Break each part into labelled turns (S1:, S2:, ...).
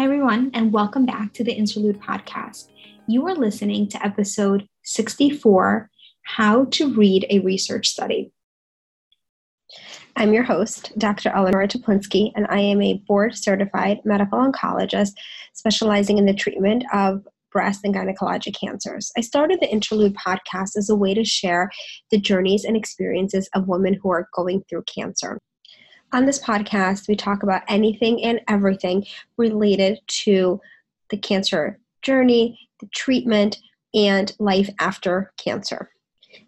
S1: Hi, everyone, and welcome back to the Interlude Podcast. You are listening to episode 64 How to Read a Research Study.
S2: I'm your host, Dr. Eleanor Teplinsky, and I am a board certified medical oncologist specializing in the treatment of breast and gynecologic cancers. I started the Interlude podcast as a way to share the journeys and experiences of women who are going through cancer. On this podcast, we talk about anything and everything related to the cancer journey, the treatment, and life after cancer.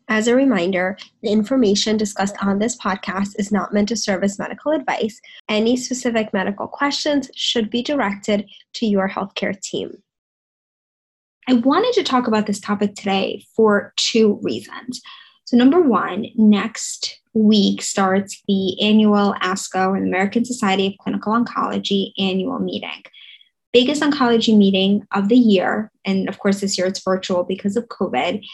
S2: As a reminder, the information discussed on this podcast is not meant to serve as medical advice. Any specific medical questions should be directed to your healthcare team.
S1: I wanted to talk about this topic today for two reasons. So, number one, next week starts the annual ASCO, the American Society of Clinical Oncology annual meeting. Biggest oncology meeting of the year. And of course, this year it's virtual because of COVID.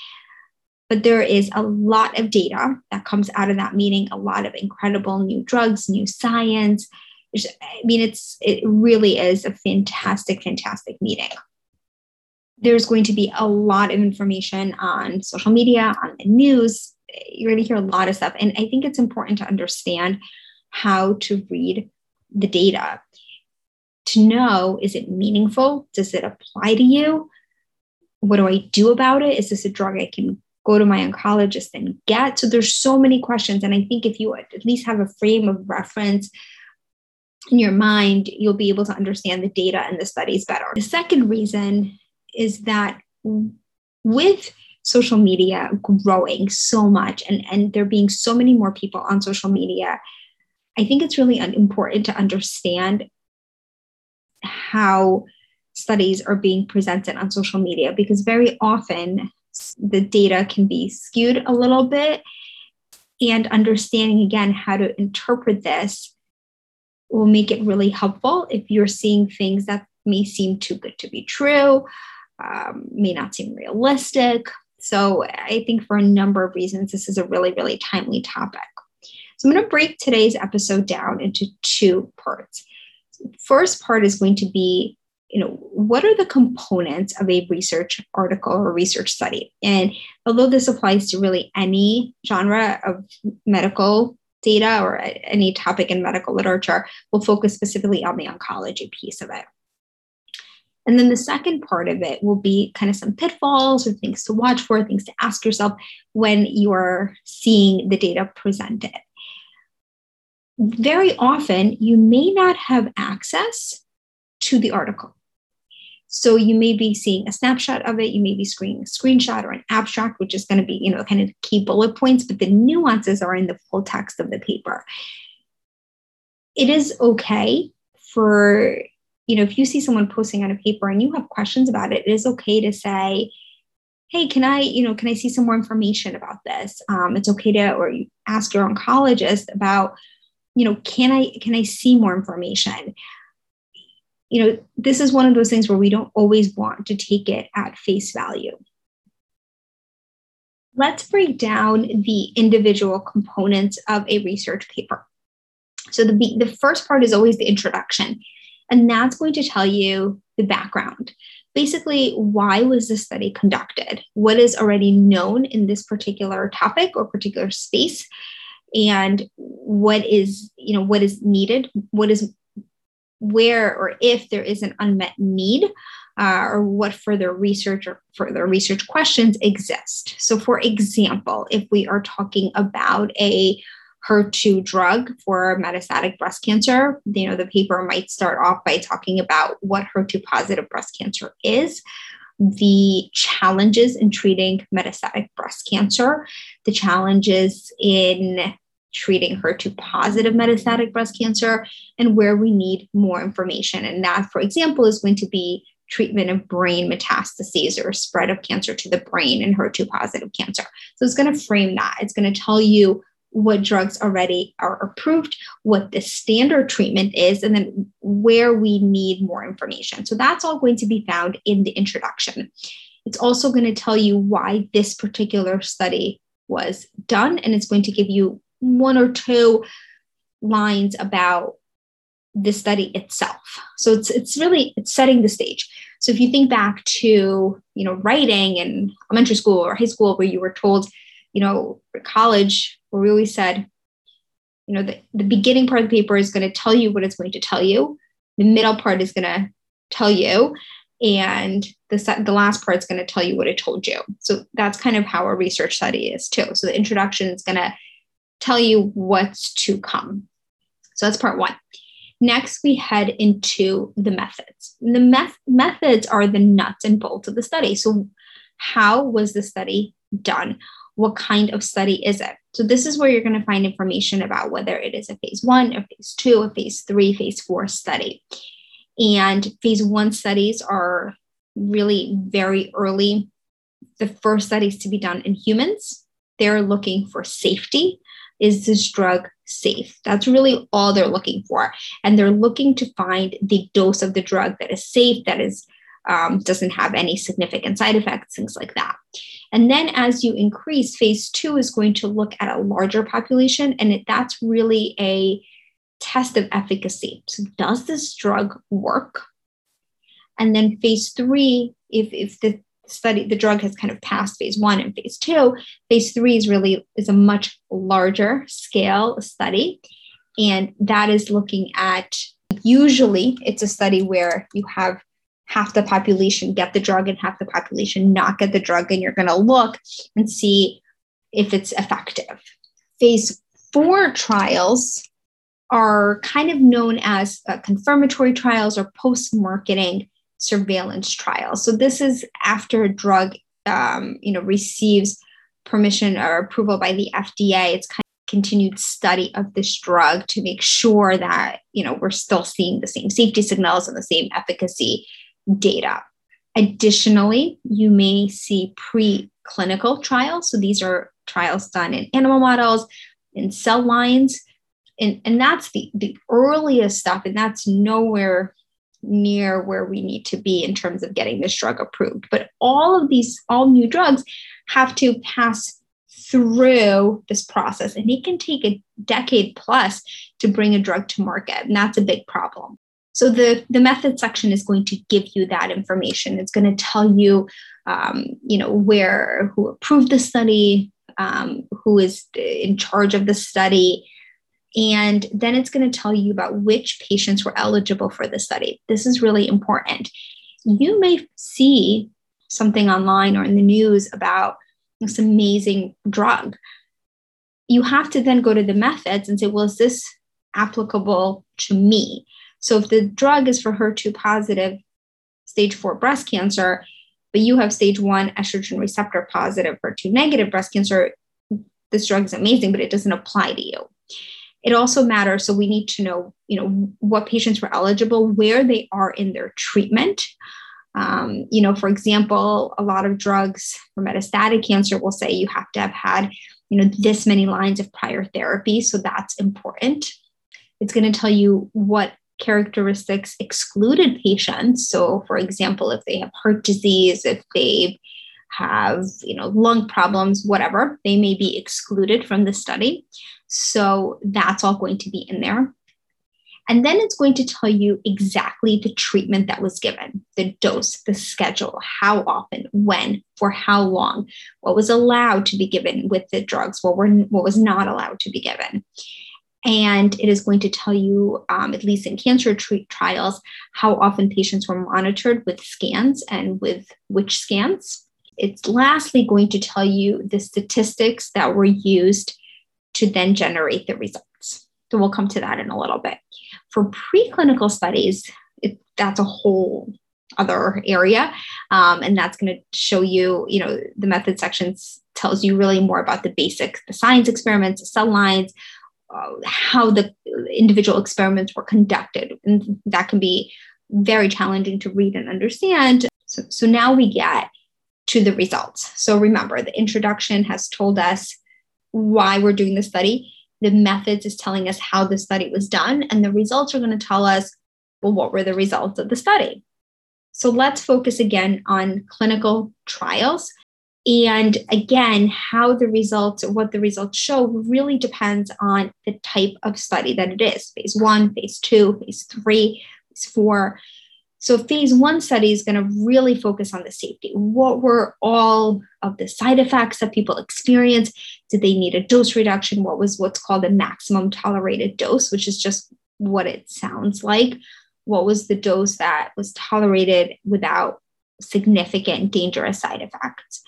S1: But there is a lot of data that comes out of that meeting, a lot of incredible new drugs, new science. I mean, it's it really is a fantastic, fantastic meeting. There's going to be a lot of information on social media, on the news, you're going to hear a lot of stuff. And I think it's important to understand how to read the data to know is it meaningful? Does it apply to you? What do I do about it? Is this a drug I can go to my oncologist and get? So there's so many questions. And I think if you at least have a frame of reference in your mind, you'll be able to understand the data and the studies better. The second reason is that with social media growing so much and, and there being so many more people on social media, I think it's really important to understand how studies are being presented on social media because very often the data can be skewed a little bit and understanding again how to interpret this will make it really helpful if you're seeing things that may seem too good to be true um, may not seem realistic so I think for a number of reasons, this is a really, really timely topic. So I'm going to break today's episode down into two parts. First part is going to be, you know, what are the components of a research article or research study? And although this applies to really any genre of medical data or any topic in medical literature, we'll focus specifically on the oncology piece of it. And then the second part of it will be kind of some pitfalls or things to watch for, things to ask yourself when you're seeing the data presented. Very often, you may not have access to the article. So you may be seeing a snapshot of it, you may be screening a screenshot or an abstract, which is going to be, you know, kind of key bullet points, but the nuances are in the full text of the paper. It is okay for you know, if you see someone posting on a paper and you have questions about it, it is okay to say, hey, can I, you know, can I see some more information about this? Um, it's okay to, or you ask your oncologist about, you know, can I, can I see more information? You know, this is one of those things where we don't always want to take it at face value. Let's break down the individual components of a research paper. So the, the first part is always the introduction. And that's going to tell you the background. Basically, why was this study conducted? What is already known in this particular topic or particular space? And what is, you know, what is needed? What is where or if there is an unmet need uh, or what further research or further research questions exist. So, for example, if we are talking about a HER2 drug for metastatic breast cancer. You know, the paper might start off by talking about what HER2 positive breast cancer is, the challenges in treating metastatic breast cancer, the challenges in treating HER2 positive metastatic breast cancer, and where we need more information. And that, for example, is going to be treatment of brain metastases or spread of cancer to the brain in HER2 positive cancer. So it's going to frame that. It's going to tell you what drugs already are approved, what the standard treatment is, and then where we need more information. So that's all going to be found in the introduction. It's also going to tell you why this particular study was done, and it's going to give you one or two lines about the study itself. So it's it's really it's setting the stage. So if you think back to you know writing in elementary school or high school where you were told, you know, college where we always said, you know, the, the beginning part of the paper is going to tell you what it's going to tell you. The middle part is going to tell you, and the set, the last part is going to tell you what it told you. So that's kind of how a research study is too. So the introduction is going to tell you what's to come. So that's part one. Next, we head into the methods. The meth- methods are the nuts and bolts of the study. So, how was the study done? What kind of study is it? So, this is where you're going to find information about whether it is a phase one, a phase two, a phase three, phase four study. And phase one studies are really very early. The first studies to be done in humans, they're looking for safety. Is this drug safe. That's really all they're looking for. And they're looking to find the dose of the drug that is safe, that is um, doesn't have any significant side effects, things like that. And then as you increase, phase two is going to look at a larger population, and it, that's really a test of efficacy. So, does this drug work? And then phase three, if, if the study the drug has kind of passed phase one and phase two phase three is really is a much larger scale study and that is looking at usually it's a study where you have half the population get the drug and half the population not get the drug and you're going to look and see if it's effective phase four trials are kind of known as uh, confirmatory trials or post marketing surveillance trials. So this is after a drug, um, you know, receives permission or approval by the FDA. It's kind of continued study of this drug to make sure that you know we're still seeing the same safety signals and the same efficacy data. Additionally, you may see preclinical trials. So these are trials done in animal models, in cell lines, and, and that's the, the earliest stuff, and that's nowhere near where we need to be in terms of getting this drug approved. But all of these, all new drugs have to pass through this process, and it can take a decade plus to bring a drug to market. And that's a big problem. So the, the method section is going to give you that information. It's going to tell you, um, you know, where, who approved the study, um, who is in charge of the study, and then it's going to tell you about which patients were eligible for the study. This is really important. You may see something online or in the news about this amazing drug. You have to then go to the methods and say, well, is this applicable to me? So if the drug is for HER2 positive stage four breast cancer, but you have stage one estrogen receptor positive HER2 negative breast cancer, this drug is amazing, but it doesn't apply to you. It also matters so we need to know you know what patients were eligible where they are in their treatment. Um, you know for example a lot of drugs for metastatic cancer will say you have to have had you know this many lines of prior therapy so that's important. It's going to tell you what characteristics excluded patients so for example if they have heart disease if they have you know lung problems whatever they may be excluded from the study so that's all going to be in there. And then it's going to tell you exactly the treatment that was given, the dose, the schedule, how often, when, for how long, what was allowed to be given with the drugs, what, were, what was not allowed to be given. And it is going to tell you, um, at least in cancer trials, how often patients were monitored with scans and with which scans. It's lastly going to tell you the statistics that were used to then generate the results. So we'll come to that in a little bit. For preclinical studies, it, that's a whole other area, um, and that's going to show you, you know, the method sections tells you really more about the basics, the science experiments, the cell lines, uh, how the individual experiments were conducted, and that can be very challenging to read and understand. So, so now we get to the results. So remember, the introduction has told us why we're doing the study. The methods is telling us how the study was done, and the results are going to tell us, well, what were the results of the study? So let's focus again on clinical trials. And again, how the results what the results show really depends on the type of study that it is phase one, phase two, phase three, phase four. So, phase one study is going to really focus on the safety. What were all of the side effects that people experienced? Did they need a dose reduction? What was what's called a maximum tolerated dose, which is just what it sounds like? What was the dose that was tolerated without significant dangerous side effects?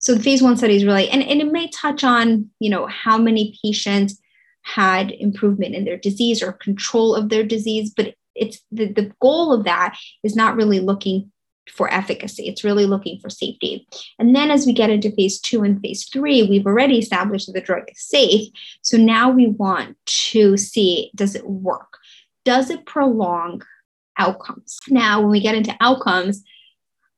S1: So, the phase one study is really, and, and it may touch on, you know, how many patients had improvement in their disease or control of their disease, but it's the, the goal of that is not really looking for efficacy. It's really looking for safety. And then as we get into phase two and phase three, we've already established that the drug is safe. So now we want to see does it work? Does it prolong outcomes? Now, when we get into outcomes,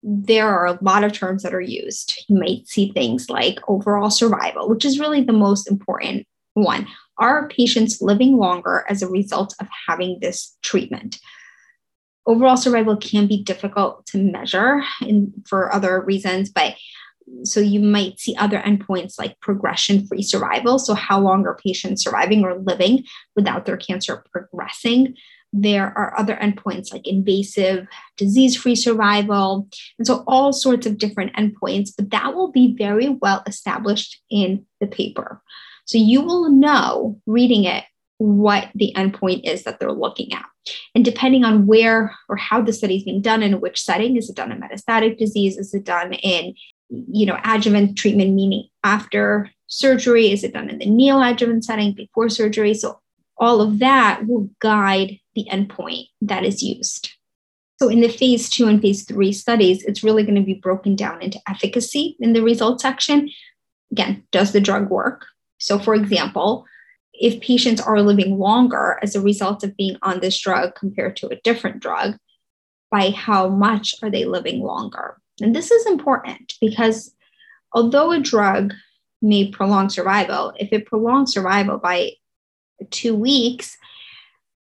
S1: there are a lot of terms that are used. You might see things like overall survival, which is really the most important one. Are patients living longer as a result of having this treatment? Overall survival can be difficult to measure in, for other reasons, but so you might see other endpoints like progression free survival. So, how long are patients surviving or living without their cancer progressing? There are other endpoints like invasive disease free survival. And so, all sorts of different endpoints, but that will be very well established in the paper. So you will know reading it what the endpoint is that they're looking at. And depending on where or how the study is being done in which setting, is it done in metastatic disease? Is it done in, you know, adjuvant treatment, meaning after surgery? Is it done in the neoadjuvant setting before surgery? So all of that will guide the endpoint that is used. So in the phase two and phase three studies, it's really going to be broken down into efficacy in the results section. Again, does the drug work? So, for example, if patients are living longer as a result of being on this drug compared to a different drug, by how much are they living longer? And this is important because although a drug may prolong survival, if it prolongs survival by two weeks,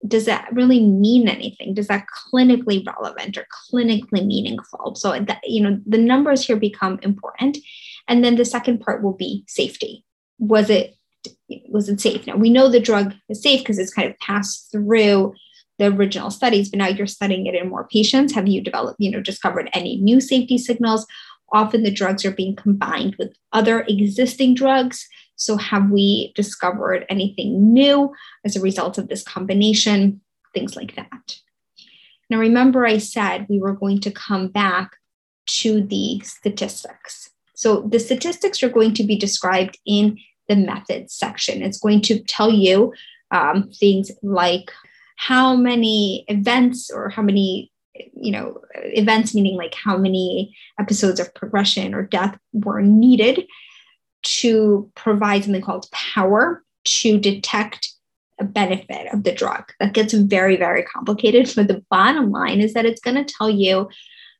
S1: does that really mean anything? Does that clinically relevant or clinically meaningful? So that you know the numbers here become important. And then the second part will be safety was it was it safe? Now we know the drug is safe because it's kind of passed through the original studies, but now you're studying it in more patients. Have you developed, you know, discovered any new safety signals? Often the drugs are being combined with other existing drugs. So have we discovered anything new as a result of this combination? Things like that. Now remember I said we were going to come back to the statistics. So the statistics are going to be described in the methods section. It's going to tell you um, things like how many events or how many you know events meaning like how many episodes of progression or death were needed to provide something called power to detect a benefit of the drug. That gets very very complicated but the bottom line is that it's going to tell you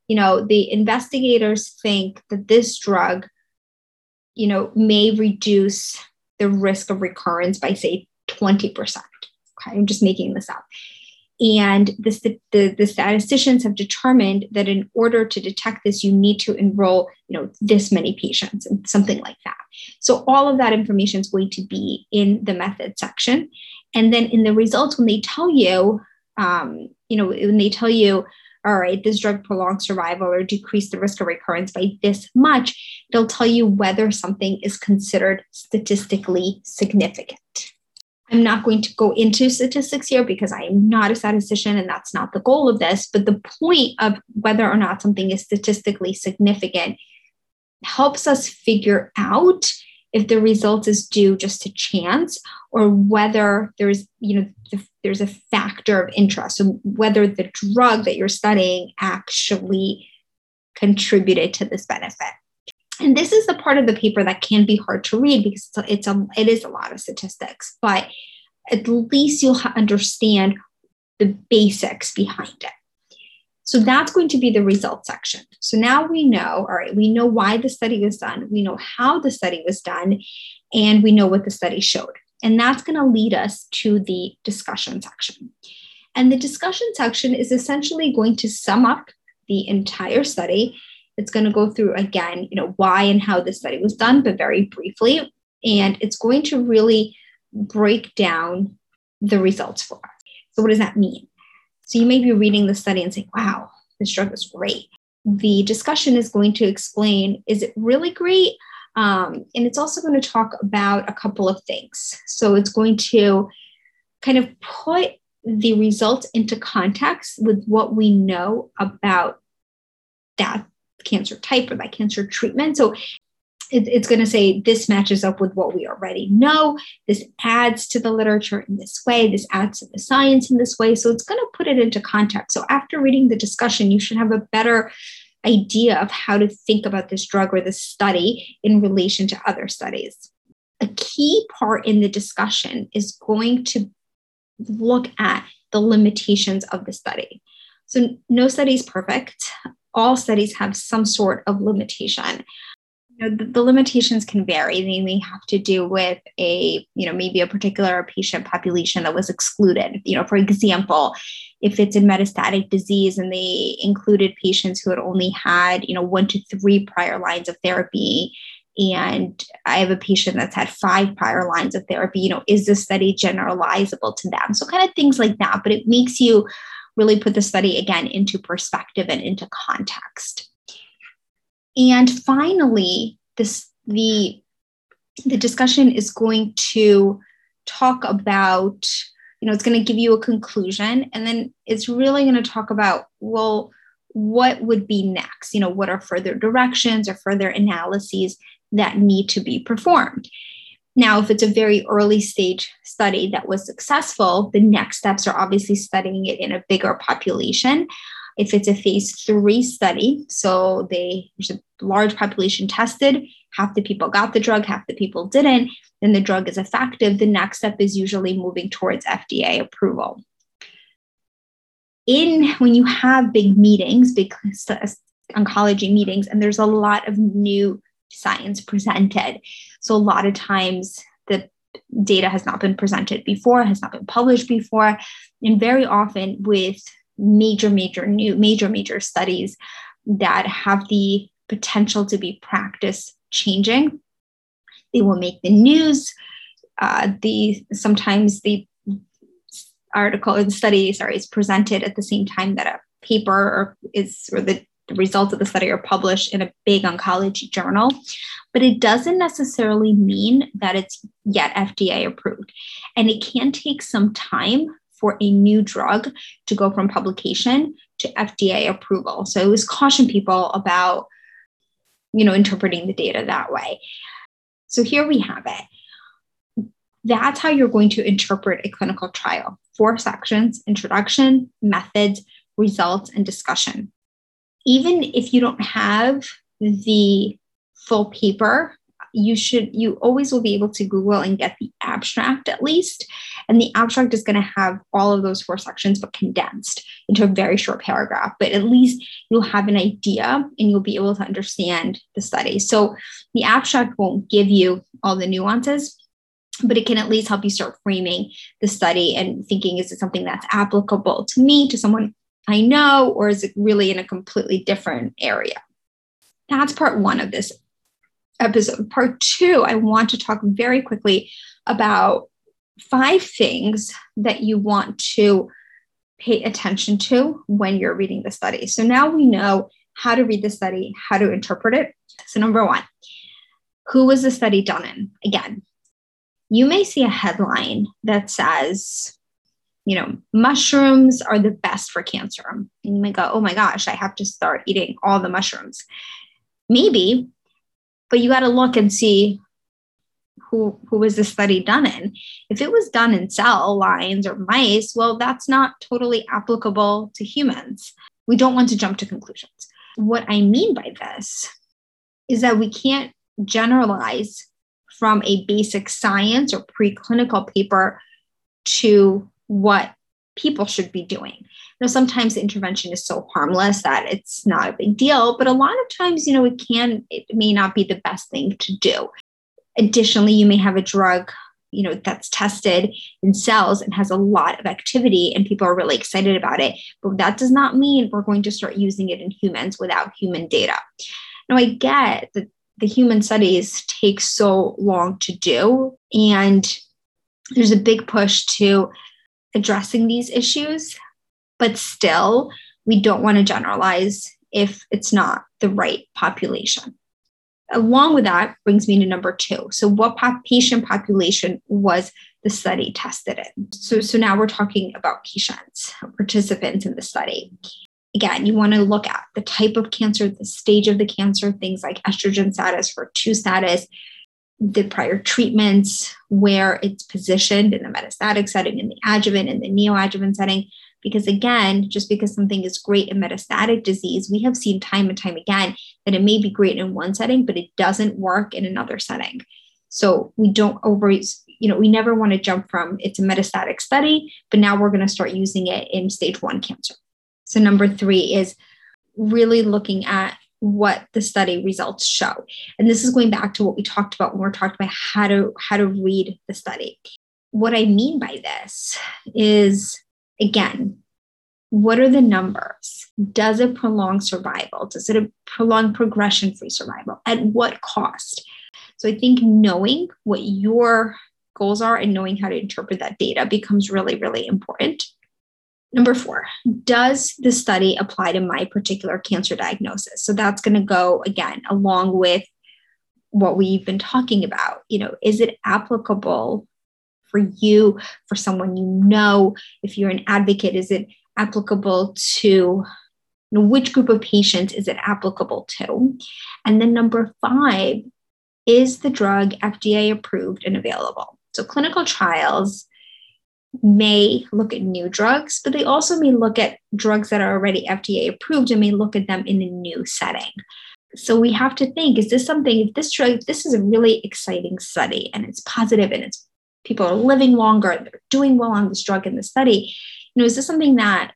S1: you know the investigators think that this drug you know may reduce the risk of recurrence by say 20% okay i'm just making this up and the, the, the, statisticians have determined that in order to detect this, you need to enroll, you know, this many patients and something like that. So all of that information is going to be in the method section. And then in the results, when they tell you, um, you know, when they tell you all right, this drug prolongs survival or decrease the risk of recurrence by this much, they'll tell you whether something is considered statistically significant. I'm not going to go into statistics here because I am not a statistician and that's not the goal of this. But the point of whether or not something is statistically significant helps us figure out if the result is due just to chance or whether there's you know the, there's a factor of interest so whether the drug that you're studying actually contributed to this benefit and this is the part of the paper that can be hard to read because it's a, it's a it is a lot of statistics but at least you'll understand the basics behind it so that's going to be the results section. So now we know, all right, we know why the study was done, we know how the study was done, and we know what the study showed. And that's going to lead us to the discussion section. And the discussion section is essentially going to sum up the entire study It's going to go through again, you know, why and how the study was done, but very briefly. And it's going to really break down the results for us. So, what does that mean? So, you may be reading the study and saying, wow, this drug is great. The discussion is going to explain is it really great? Um, and it's also going to talk about a couple of things. So, it's going to kind of put the results into context with what we know about that cancer type or that cancer treatment. So it, it's going to say this matches up with what we already know. This adds to the literature in this way. This adds to the science in this way. So it's going to put it into context. So after reading the discussion, you should have a better idea of how to think about this drug or this study in relation to other studies. A key part in the discussion is going to look at the limitations of the study. So, no study is perfect. All studies have some sort of limitation. You know, the, the, limitations can vary. They may have to do with a, you know, maybe a particular patient population that was excluded. You know, for example, if it's in metastatic disease and they included patients who had only had, you know, one to three prior lines of therapy and I have a patient that's had five prior lines of therapy. You know, is this study generalizable to them? So, kind of things like that. But it makes you really put the study again into perspective and into context. And finally, this the the discussion is going to talk about you know it's going to give you a conclusion and then it's really going to talk about well what would be next you know what are further directions or further analyses that need to be performed. Now, if it's a very early stage study that was successful, the next steps are obviously studying it in a bigger population. If it's a phase three study, so they there's a large population tested, half the people got the drug, half the people didn't, then the drug is effective. The next step is usually moving towards FDA approval. In when you have big meetings, big oncology meetings, and there's a lot of new science presented. So a lot of times the data has not been presented before, has not been published before, and very often with major, major new, major, major studies that have the potential to be practice changing. They will make the news. Uh, the sometimes the article or the study, sorry, is presented at the same time that a paper is or the the results of the study are published in a big oncology journal, but it doesn't necessarily mean that it's yet FDA approved. And it can take some time for a new drug to go from publication to FDA approval. So it was caution people about, you know, interpreting the data that way. So here we have it. That's how you're going to interpret a clinical trial. Four sections introduction, methods, results, and discussion even if you don't have the full paper you should you always will be able to google and get the abstract at least. And the abstract is going to have all of those four sections but condensed into a very short paragraph. But at least you'll have an idea and you'll be able to understand the study. So the abstract won't give you all the nuances but it can at least help you start framing the study and thinking is it something that's applicable to me to someone I know, or is it really in a completely different area? That's part one of this episode. Part two, I want to talk very quickly about five things that you want to pay attention to when you're reading the study. So now we know how to read the study, how to interpret it. So, number one, who was the study done in? Again, you may see a headline that says you know, mushrooms are the best for cancer. And you might go, oh my gosh, I have to start eating all the mushrooms. Maybe, but you got to look and see who who was the study done in. If it was done in cell lines or mice, well, that's not totally applicable to humans. We don't want to jump to conclusions. What I mean by this is that we can't generalize from a basic science or preclinical paper to what people should be doing. You know, sometimes the intervention is so harmless that it's not a big deal, but a lot of times, you know, it can, it may not be the best thing to do. Additionally, you may have a drug you know that's tested in cells and has a lot of activity and people are really excited about it but that does not mean we're going to start using it in humans without human data now i get that the human studies take so long to do and there's a big push to addressing these issues but still we don't want to generalize if it's not the right population along with that brings me to number two. So, what patient population was the study tested in? So, so now we're talking about patients, participants in the study. Again, you want to look at the type of cancer, the stage of the cancer, things like estrogen status, HER2 status, the prior treatments, where it's positioned in the metastatic setting, in the adjuvant, in the neoadjuvant setting. Because again, just because something is great in metastatic disease, we have seen time and time again that it may be great in one setting, but it doesn't work in another setting. So we don't always, you know, we never want to jump from it's a metastatic study, but now we're going to start using it in stage one cancer. So number three is really looking at what the study results show. And this is going back to what we talked about when we're talking about how to how to read the study. What I mean by this is again, what are the numbers? Does it prolong survival? Does it prolong progression free survival? At what cost? So I think knowing what your goals are and knowing how to interpret that data becomes really, really important. Number four, does the study apply to my particular cancer diagnosis? So that's going to go again along with what we've been talking about. You know, is it applicable for you, for someone you know? If you're an advocate, is it applicable to you know, which group of patients is it applicable to? And then number five, is the drug FDA approved and available? So clinical trials may look at new drugs, but they also may look at drugs that are already FDA approved and may look at them in a new setting. So we have to think, is this something, if this drug, this is a really exciting study and it's positive and it's people are living longer they're doing well on this drug in the study, you know, is this something that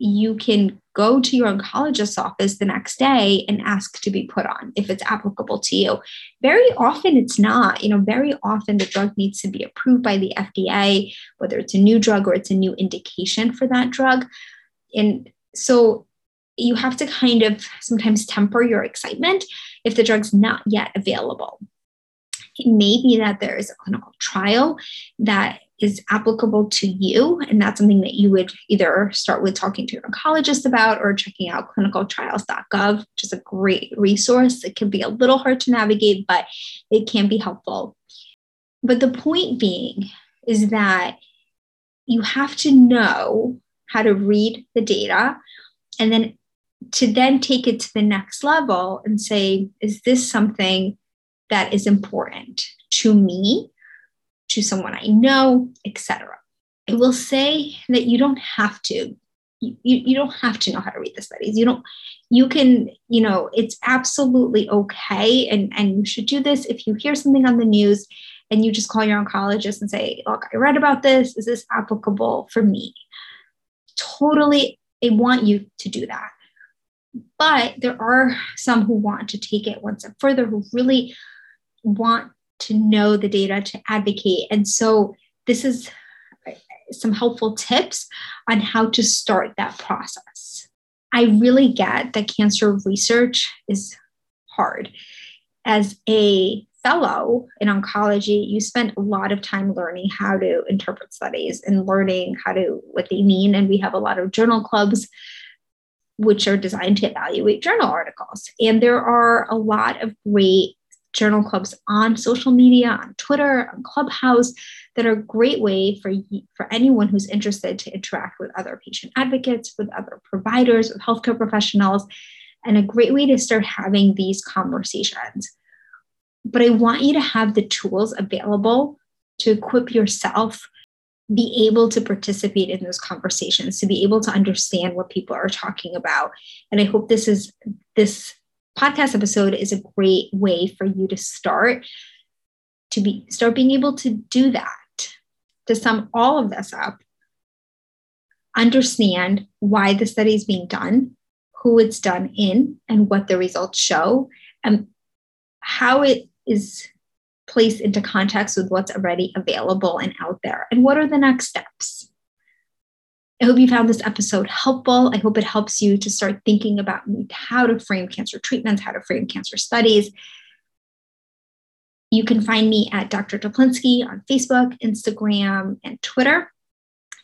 S1: you can go to your oncologist's office the next day and ask to be put on if it's applicable to you. Very often it's not. You know, very often the drug needs to be approved by the FDA, whether it's a new drug or it's a new indication for that drug. And so you have to kind of sometimes temper your excitement if the drug's not yet available. It may be that there is a clinical trial that is applicable to you. And that's something that you would either start with talking to your oncologist about or checking out clinicaltrials.gov, which is a great resource. It can be a little hard to navigate, but it can be helpful. But the point being is that you have to know how to read the data and then to then take it to the next level and say, is this something that is important to me? to someone I know, etc. I will say that you don't have to. You, you don't have to know how to read the studies. You don't, you can, you know, it's absolutely okay. And, and you should do this if you hear something on the news and you just call your oncologist and say, look, I read about this. Is this applicable for me? Totally, they want you to do that. But there are some who want to take it one step further, who really want to know the data, to advocate. And so this is uh, some helpful tips on how to start that process. I really get that cancer research is hard. As a fellow in oncology, you spend a lot of time learning how to interpret studies and learning how to what they mean. And we have a lot of journal clubs which are designed to evaluate journal articles. And there are a lot of great journal clubs on social media, on Twitter, on Clubhouse, that are a great way for, for anyone who's interested to interact with other patient advocates, with other providers, with healthcare professionals, and a great way to start having these conversations. But I want you to have the tools available to equip yourself be able to participate in those conversations to be able to understand what people are talking about and i hope this is this podcast episode is a great way for you to start to be start being able to do that to sum all of this up understand why the study is being done who it's done in and what the results show and how it is placed into context with what's already available and out there? And what are the next steps? I hope you found this episode helpful. I hope it helps you to start thinking about how to frame cancer treatments, how to frame cancer studies. You can find me at Dr. Teplinsky on Facebook, Instagram, and Twitter.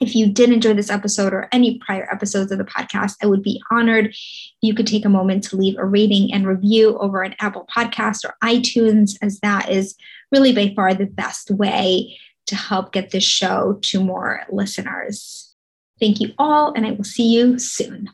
S1: If you did enjoy this episode or any prior episodes of the podcast, I would be honored if you could take a moment to leave a rating and review over an Apple Podcast or iTunes, as that is really by far the best way to help get this show to more listeners. Thank you all, and I will see you soon.